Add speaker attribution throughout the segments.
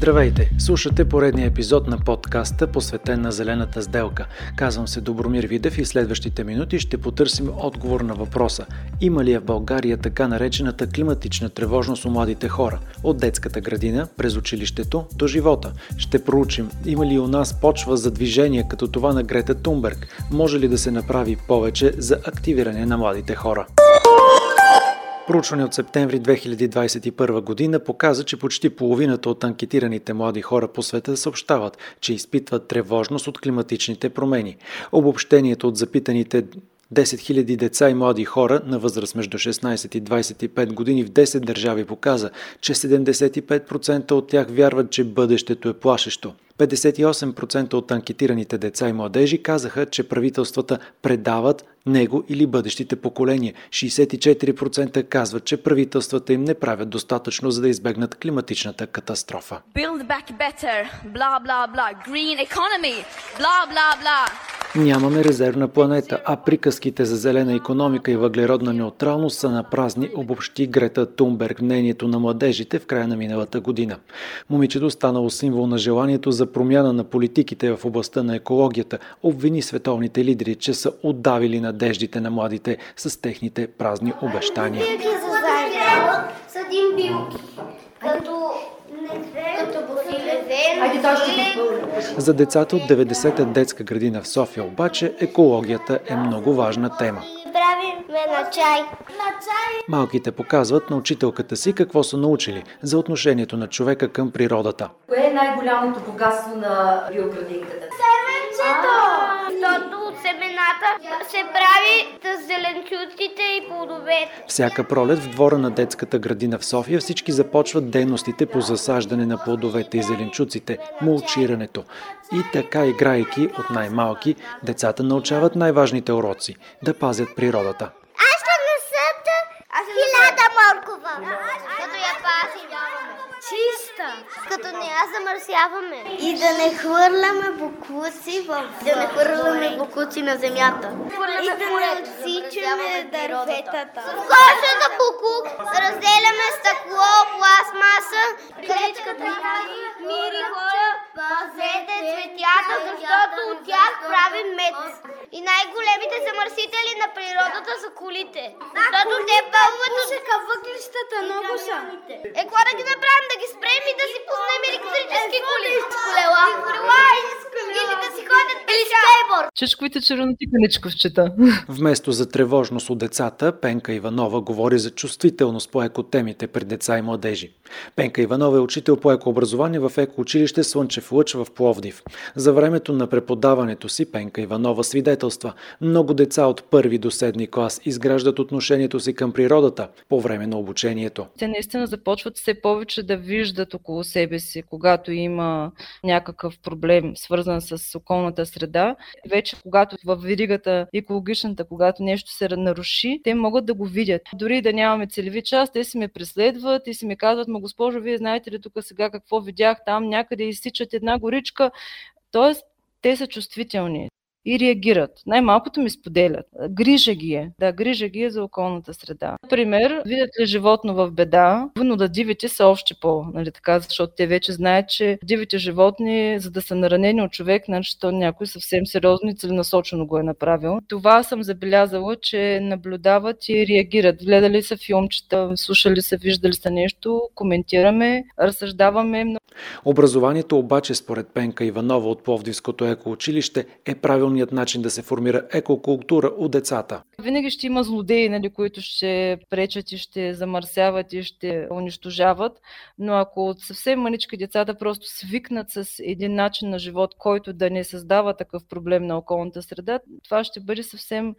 Speaker 1: Здравейте! Слушате поредния епизод на подкаста, посветен на Зелената сделка. Казвам се Добромир Видев и следващите минути ще потърсим отговор на въпроса. Има ли е в България така наречената климатична тревожност у младите хора? От детската градина, през училището до живота. Ще проучим има ли у нас почва за движение като това на Грета Тунберг? Може ли да се направи повече за активиране на младите хора? Проучване от септември 2021 година показа, че почти половината от анкетираните млади хора по света съобщават, че изпитват тревожност от климатичните промени. Обобщението от запитаните 10 000 деца и млади хора на възраст между 16 и 25 години в 10 държави показа, че 75% от тях вярват, че бъдещето е плашещо. 58% от анкетираните деца и младежи казаха, че правителствата предават него или бъдещите поколения. 64% казват, че правителствата им не правят достатъчно, за да избегнат климатичната катастрофа.
Speaker 2: Build back better, blah blah blah, green economy, blah blah blah.
Speaker 1: Нямаме резервна планета, а приказките за зелена економика и въглеродна неутралност са на празни, обобщи Грета Тунберг мнението на младежите в края на миналата година. Момичето станало символ на желанието за промяна на политиките в областта на екологията, обвини световните лидери, че са отдавили надеждите на младите с техните празни обещания.
Speaker 3: Като като Айде,
Speaker 1: За децата от 90-та детска градина в София обаче екологията е много важна тема.
Speaker 3: На чай. На чай.
Speaker 1: Малките показват на учителката си какво са научили за отношението на човека към природата.
Speaker 4: Кое е най-голямото богатство на биоградинката?
Speaker 3: Семенчето! Защото от семената се прави с зеленчуците и плодовете.
Speaker 1: Всяка пролет в двора на детската градина в София всички започват дейностите по засаждане на плодовете и зеленчуците, мулчирането. И така, играйки от най-малки, децата научават най-важните уроци – да пазят природата.
Speaker 3: Аз ще насъда хиляда моркова. Като я пазим. Чиста. Като не я замърсяваме. И да не хвърляме букуци в... Да не хвърляме букуци на земята. И да не отсичаме дърветата. Коша за букук. Разделяме стъкло, пластмаса. Клечката мири хора. Пазете цветята, защото от тях правим мед. Най-големите замърсители на природата са колите. Защото те пълват от... въглищата, много са. Е, какво да ги направим? Да ги спрем и да си пуснем електрически коли. Колела. Колела или да си ходят или скейборд.
Speaker 5: Чичковите черноти каничковчета.
Speaker 1: Вместо за тревожност от децата, Пенка Иванова говори за чувствителност по екотемите при деца и младежи. Пенка Иванова е учител по екообразование в екоучилище Слънчев лъч в Пловдив. За времето на преподаването си Пенка Иванова свидетелства. Много деца от първи до седми клас изграждат отношението си към природата по време на обучението.
Speaker 5: Те наистина започват все повече да виждат около себе си, когато има някакъв проблем, свързан с околната среда. Вече когато в веригата екологичната, когато нещо се наруши, те могат да го видят. Дори да нямаме целеви час, те си ме преследват и си ми казват, ма госпожо, вие знаете ли тук сега какво видях там, някъде изсичат една горичка. Тоест, те са чувствителни и реагират. Най-малкото ми споделят. Грижа ги е. Да, грижа ги е за околната среда. Например, видят ли животно в беда, но да дивите са още по, нали така, защото те вече знаят, че дивите животни, за да са наранени от човек, значи то някой съвсем сериозно и целенасочено го е направил. Това съм забелязала, че наблюдават и реагират. Гледали са филмчета, слушали са, виждали са нещо, коментираме, разсъждаваме.
Speaker 1: Образованието обаче, според Пенка Иванова от Пловдивското екоучилище, е правилният начин да се формира екокултура у децата.
Speaker 5: Винаги ще има злодеи, нали, които ще пречат и ще замърсяват и ще унищожават, но ако от съвсем манички децата просто свикнат с един начин на живот, който да не създава такъв проблем на околната среда, това ще бъде съвсем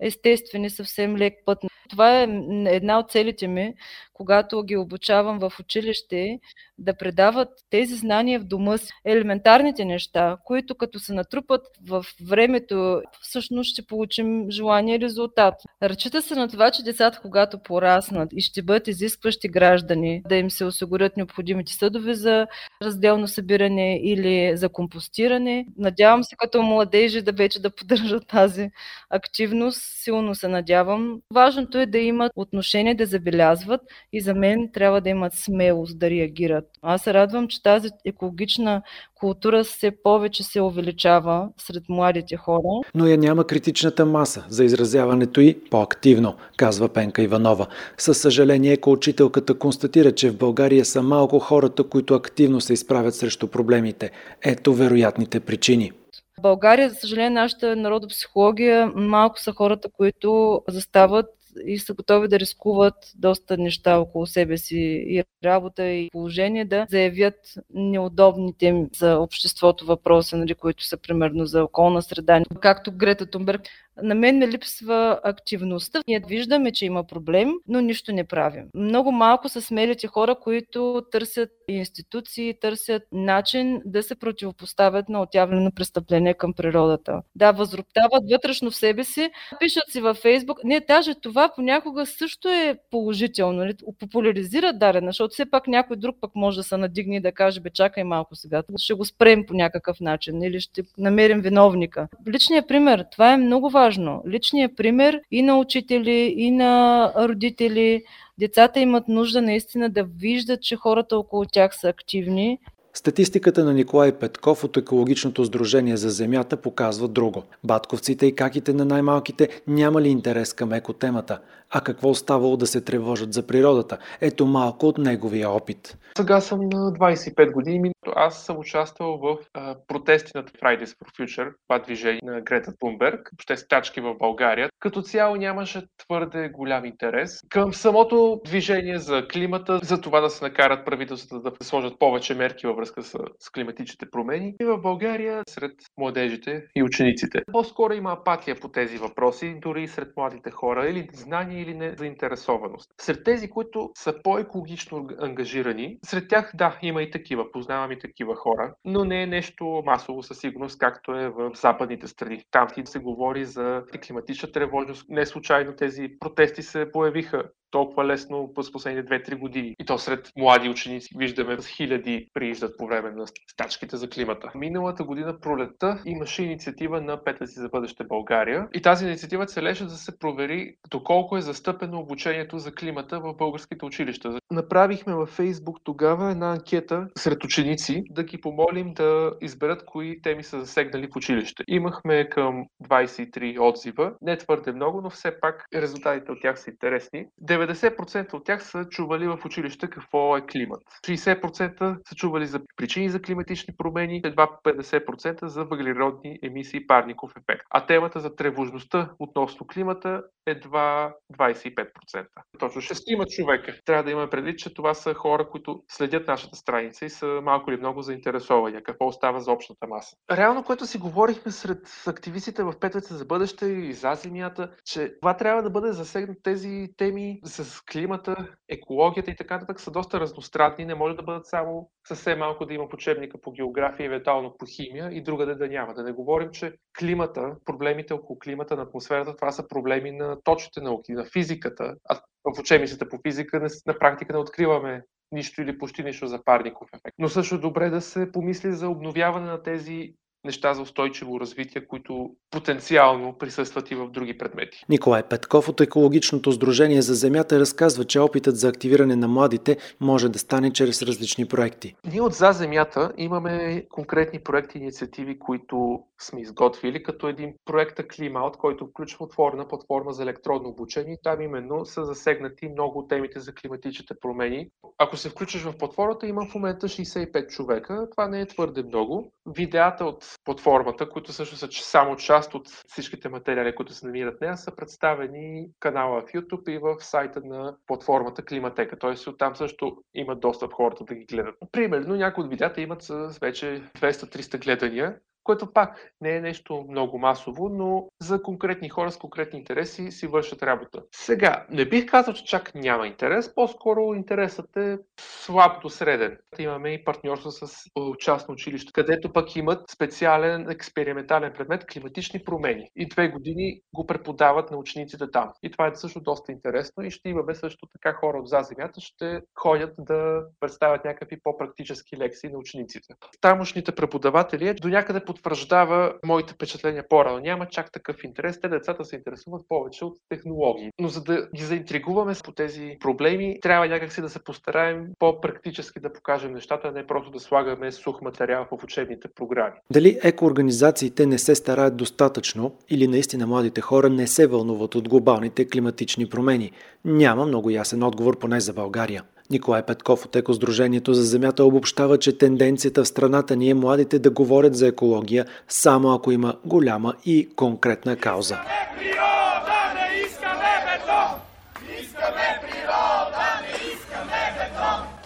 Speaker 5: естествен и съвсем лек път. Това е една от целите ми, когато ги обучавам в училище, да предават тези знания в дома си. Елементарните неща, които като се натрупат в времето, всъщност ще получим желания резултат. Ръчита се на това, че децата, когато пораснат и ще бъдат изискващи граждани, да им се осигурят необходимите съдове за разделно събиране или за компостиране. Надявам се като младежи да вече да поддържат тази активност. Силно се надявам. Важното е да имат отношение, да забелязват и за мен трябва да имат смелост да реагират. Аз се радвам, че тази екологична култура все повече се увеличава сред младите хора.
Speaker 1: Но я няма критичната маса за изразяването и по-активно, казва Пенка Иванова. Със съжаление, екоучителката констатира, че в България са малко хората, които активно се изправят срещу проблемите. Ето вероятните причини.
Speaker 5: В България, за съжаление, нашата народопсихология малко са хората, които застават и са готови да рискуват доста неща около себе си и работа и положение, да заявят неудобните им за обществото въпроси, нали, които са примерно за околна среда. Както Грета Тунберг на мен ме липсва активността. Ние виждаме, че има проблем, но нищо не правим. Много малко са смелите хора, които търсят институции, търсят начин да се противопоставят на отявлено престъпление към природата. Да, възроптават вътрешно в себе си, пишат си във Фейсбук. Не, даже това понякога също е положително. Нали? Популяризират дарена, защото все пак някой друг пък може да се надигне и да каже, бе, чакай малко сега, ще го спрем по някакъв начин или ще намерим виновника. Личният пример, това е много важно важно. Личният пример и на учители, и на родители. Децата имат нужда наистина да виждат, че хората около тях са активни
Speaker 1: Статистиката на Николай Петков от Екологичното сдружение за земята показва друго. Батковците и каките на най-малките нямали интерес към екотемата, а какво оставало да се тревожат за природата. Ето малко от неговия опит.
Speaker 6: Сега съм на 25 години. Аз съм участвал в протести на Fridays for Future, това движение на Грета Тунберг, въобще стачки в България. Като цяло нямаше твърде голям интерес към самото движение за климата, за това да се накарат правителствата да сложат повече мерки във връзка с, с климатичните промени. И в България сред младежите и учениците. По-скоро има апатия по тези въпроси, дори и сред младите хора, или знание, или не заинтересованост. Сред тези, които са по-екологично ангажирани, сред тях да, има и такива, познавам и такива хора, но не е нещо масово със сигурност, както е в западните страни. Там се говори за климатична тревожност. Не случайно тези протести се появиха толкова лесно през последните 2-3 години. И то сред млади ученици виждаме хиляди прииждат по време на стачките за климата. Миналата година пролетта имаше инициатива на Петъци за бъдеще България. И тази инициатива целеше да се провери доколко е застъпено обучението за климата в българските училища. Направихме във Фейсбук тогава една анкета сред ученици да ги помолим да изберат кои теми са засегнали в училище. Имахме към 23 отзива, не твърде много, но все пак резултатите от тях са интересни. 90% от тях са чували в училище какво е климат. 60% са чували за причини за климатични промени, едва 50% за въглеродни емисии парников ефект. А темата за тревожността относно климата едва 25%. Точно 6 човека. Трябва да имаме предвид, че това са хора, които следят нашата страница и са малко или много заинтересовани. Какво остава за общата маса. Реално, което си говорихме сред активистите в Петъца за бъдеще и за земята, че това трябва да бъде засегнат тези теми с климата, екологията и така нататък са доста разностранни. Не може да бъдат само съвсем малко да има учебника по география, евентуално по химия и друга да, да няма. Да не говорим, че климата, проблемите около климата на атмосферата, това са проблеми на точните науки, на физиката. А в учебниците по физика на практика не откриваме нищо или почти нищо за парников ефект. Но също добре да се помисли за обновяване на тези неща за устойчиво развитие, които потенциално присъстват и в други предмети.
Speaker 1: Николай Петков от Екологичното сдружение за земята разказва, че опитът за активиране на младите може да стане чрез различни проекти.
Speaker 6: Ние от За земята имаме конкретни проекти и инициативи, които сме изготвили, като един проект Климаут, който включва отворена платформа за електронно обучение. Там именно са засегнати много темите за климатичните промени. Ако се включиш в платформата, има в момента 65 човека. Това не е твърде много. Видеята от платформата, които също са само част от всичките материали, които се намират нея, са представени в канала в YouTube и в сайта на платформата Климатека. Тоест оттам също имат достъп хората да ги гледат. Примерно някои от видеята имат с вече 200-300 гледания което пак не е нещо много масово, но за конкретни хора с конкретни интереси си вършат работа. Сега, не бих казал, че чак няма интерес, по-скоро интересът е слаб до среден. Имаме и партньорство с частно училище, където пък имат специален експериментален предмет климатични промени. И две години го преподават на учениците там. И това е също доста интересно и ще имаме също така хора от за земята, ще ходят да представят някакви по-практически лекции на учениците. Тамошните преподаватели до някъде потвърждава моите впечатления по-рано. Няма чак такъв интерес. Те децата се интересуват повече от технологии. Но за да ги заинтригуваме по тези проблеми, трябва някакси да се постараем по-практически да покажем нещата, а не просто да слагаме сух материал в учебните програми.
Speaker 1: Дали екоорганизациите не се стараят достатъчно или наистина младите хора не се вълнуват от глобалните климатични промени? Няма много ясен отговор поне за България. Николай Петков от Екосдружението за земята обобщава, че тенденцията в страната ни е младите да говорят за екология само ако има голяма и конкретна кауза.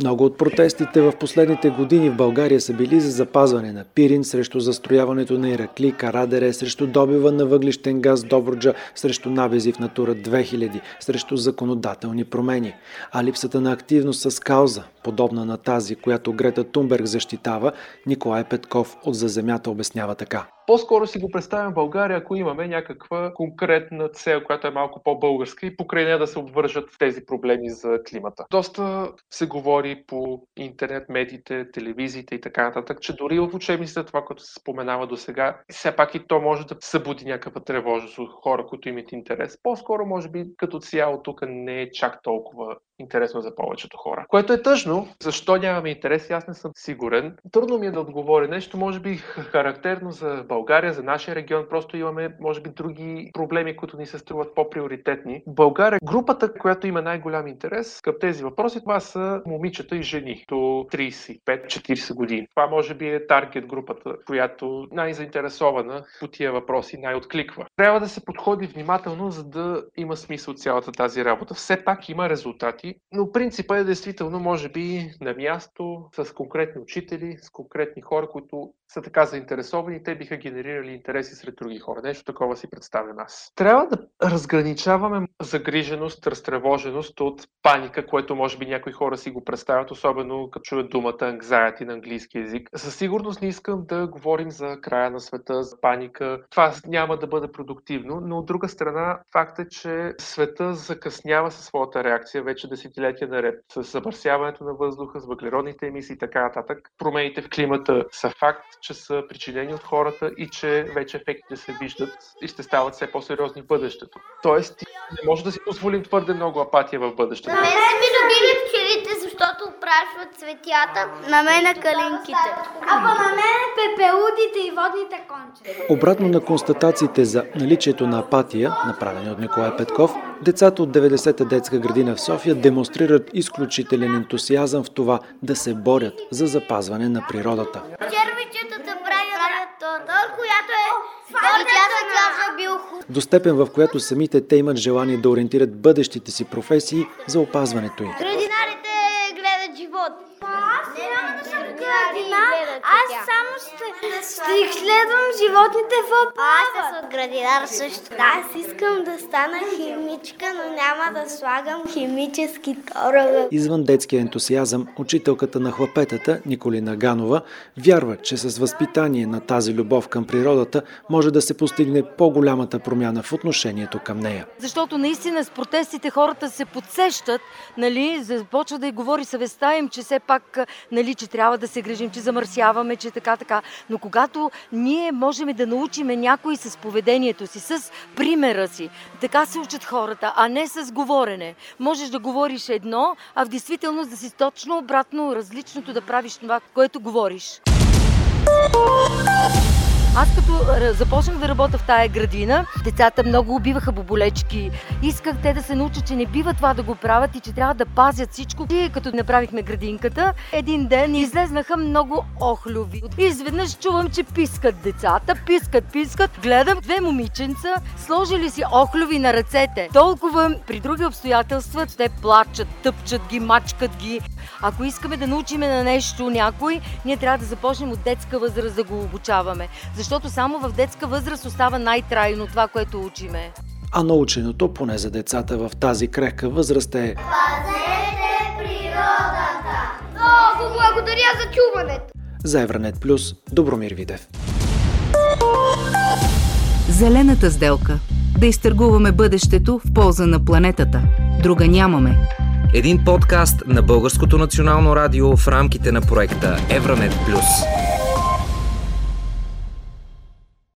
Speaker 1: Много от протестите в последните години в България са били за запазване на Пирин, срещу застрояването на Иракли, Карадере, срещу добива на въглищен газ Добруджа, срещу набези в Натура 2000, срещу законодателни промени. А липсата на активност с кауза, подобна на тази, която Грета Тунберг защитава, Николай Петков от За земята обяснява така.
Speaker 6: По-скоро си го представям България, ако имаме някаква конкретна цел, която е малко по-българска и покрай нея да се обвържат тези проблеми за климата. Доста се говори по интернет, медиите, телевизиите и така нататък, че дори в учебниците това, което се споменава до сега, все пак и то може да събуди някаква тревожност от хора, които имат интерес. По-скоро, може би, като цяло тук не е чак толкова интересно за повечето хора. Което е тъжно. Защо нямаме интерес? Аз не съм сигурен. Трудно ми е да отговоря нещо, може би характерно за България, за нашия регион. Просто имаме, може би, други проблеми, които ни се струват по-приоритетни. България групата, която има най-голям интерес към тези въпроси, това са момичета и жени до 35-40 години. Това може би е таргет групата, която най-заинтересована по тия въпроси най-откликва. Трябва да се подходи внимателно, за да има смисъл цялата тази работа. Все пак има резултати проекти, но принципа е действително, може би, на място, с конкретни учители, с конкретни хора, които са така заинтересовани, те биха генерирали интереси сред други хора. Нещо такова си представям аз. Трябва да разграничаваме загриженост, разтревоженост от паника, което може би някои хора си го представят, особено като чуят думата anxiety на английски язик. Със сигурност не искам да говорим за края на света, за паника. Това няма да бъде продуктивно, но от друга страна факт е, че света закъснява със своята реакция вече десетилетия наред. С замърсяването на въздуха, с въглеродните емисии и така нататък. Промените в климата са факт че са причинени от хората и че вече ефектите се виждат и ще стават все по-сериозни в бъдещето. Тоест, не може да си позволим твърде много апатия в бъдещето.
Speaker 3: На мен са ми пчелите, опрашват цветята. На мен на калинките.
Speaker 7: А по на мен пепелудите и водните кончета.
Speaker 1: Обратно на констатациите за наличието на апатия, направени от Николай Петков, децата от 90-та детска градина в София демонстрират изключителен ентусиазъм в това да се борят за запазване на природата.
Speaker 3: Червичетата правят тор, която е
Speaker 1: До степен, в която самите те имат желание да ориентират бъдещите си професии за опазването им.
Speaker 3: Живот.
Speaker 7: Аз няма да съм градина, аз само ще, ще изследвам животните в
Speaker 3: Аз съм от градинар също. Аз искам да стана химичка, но няма да слагам химически торове.
Speaker 1: Извън детския ентусиазъм, учителката на хлапетата Николина Ганова вярва, че с възпитание на тази любов към природата може да се постигне по-голямата промяна в отношението към нея.
Speaker 8: Защото наистина с протестите хората се подсещат, нали, започва да й говори съвестта им, че все пак, нали, че трябва да се грижим, че замърсяваме, че така, така. Но когато ние можем да научиме някой с поведението си, с примера си, така се учат хората, а не с говорене. Можеш да говориш едно, а в действителност да си точно обратно, различното да правиш това, което говориш. Аз като започнах да работя в тая градина, децата много убиваха боболечки. Исках те да се научат, че не бива това да го правят и че трябва да пазят всичко. И като направихме градинката, един ден излезнаха много охлюви. Изведнъж чувам, че пискат децата, пискат, пискат. Гледам две момиченца, сложили си охлюви на ръцете. Толкова при други обстоятелства те плачат, тъпчат ги, мачкат ги. Ако искаме да научиме на нещо някой, ние трябва да започнем от детска възраст да го обучаваме. Защото само в детска възраст остава най-трайно това, което учиме.
Speaker 1: А наученото, поне за децата в тази крехка възраст е
Speaker 3: Пазете природата! Много благодаря за чуването!
Speaker 1: за Евранет Плюс Добромир Видев.
Speaker 9: Зелената сделка. Да изтъргуваме бъдещето в полза на планетата. Друга нямаме.
Speaker 10: Един подкаст на Българското национално радио в рамките на проекта Евранет Плюс.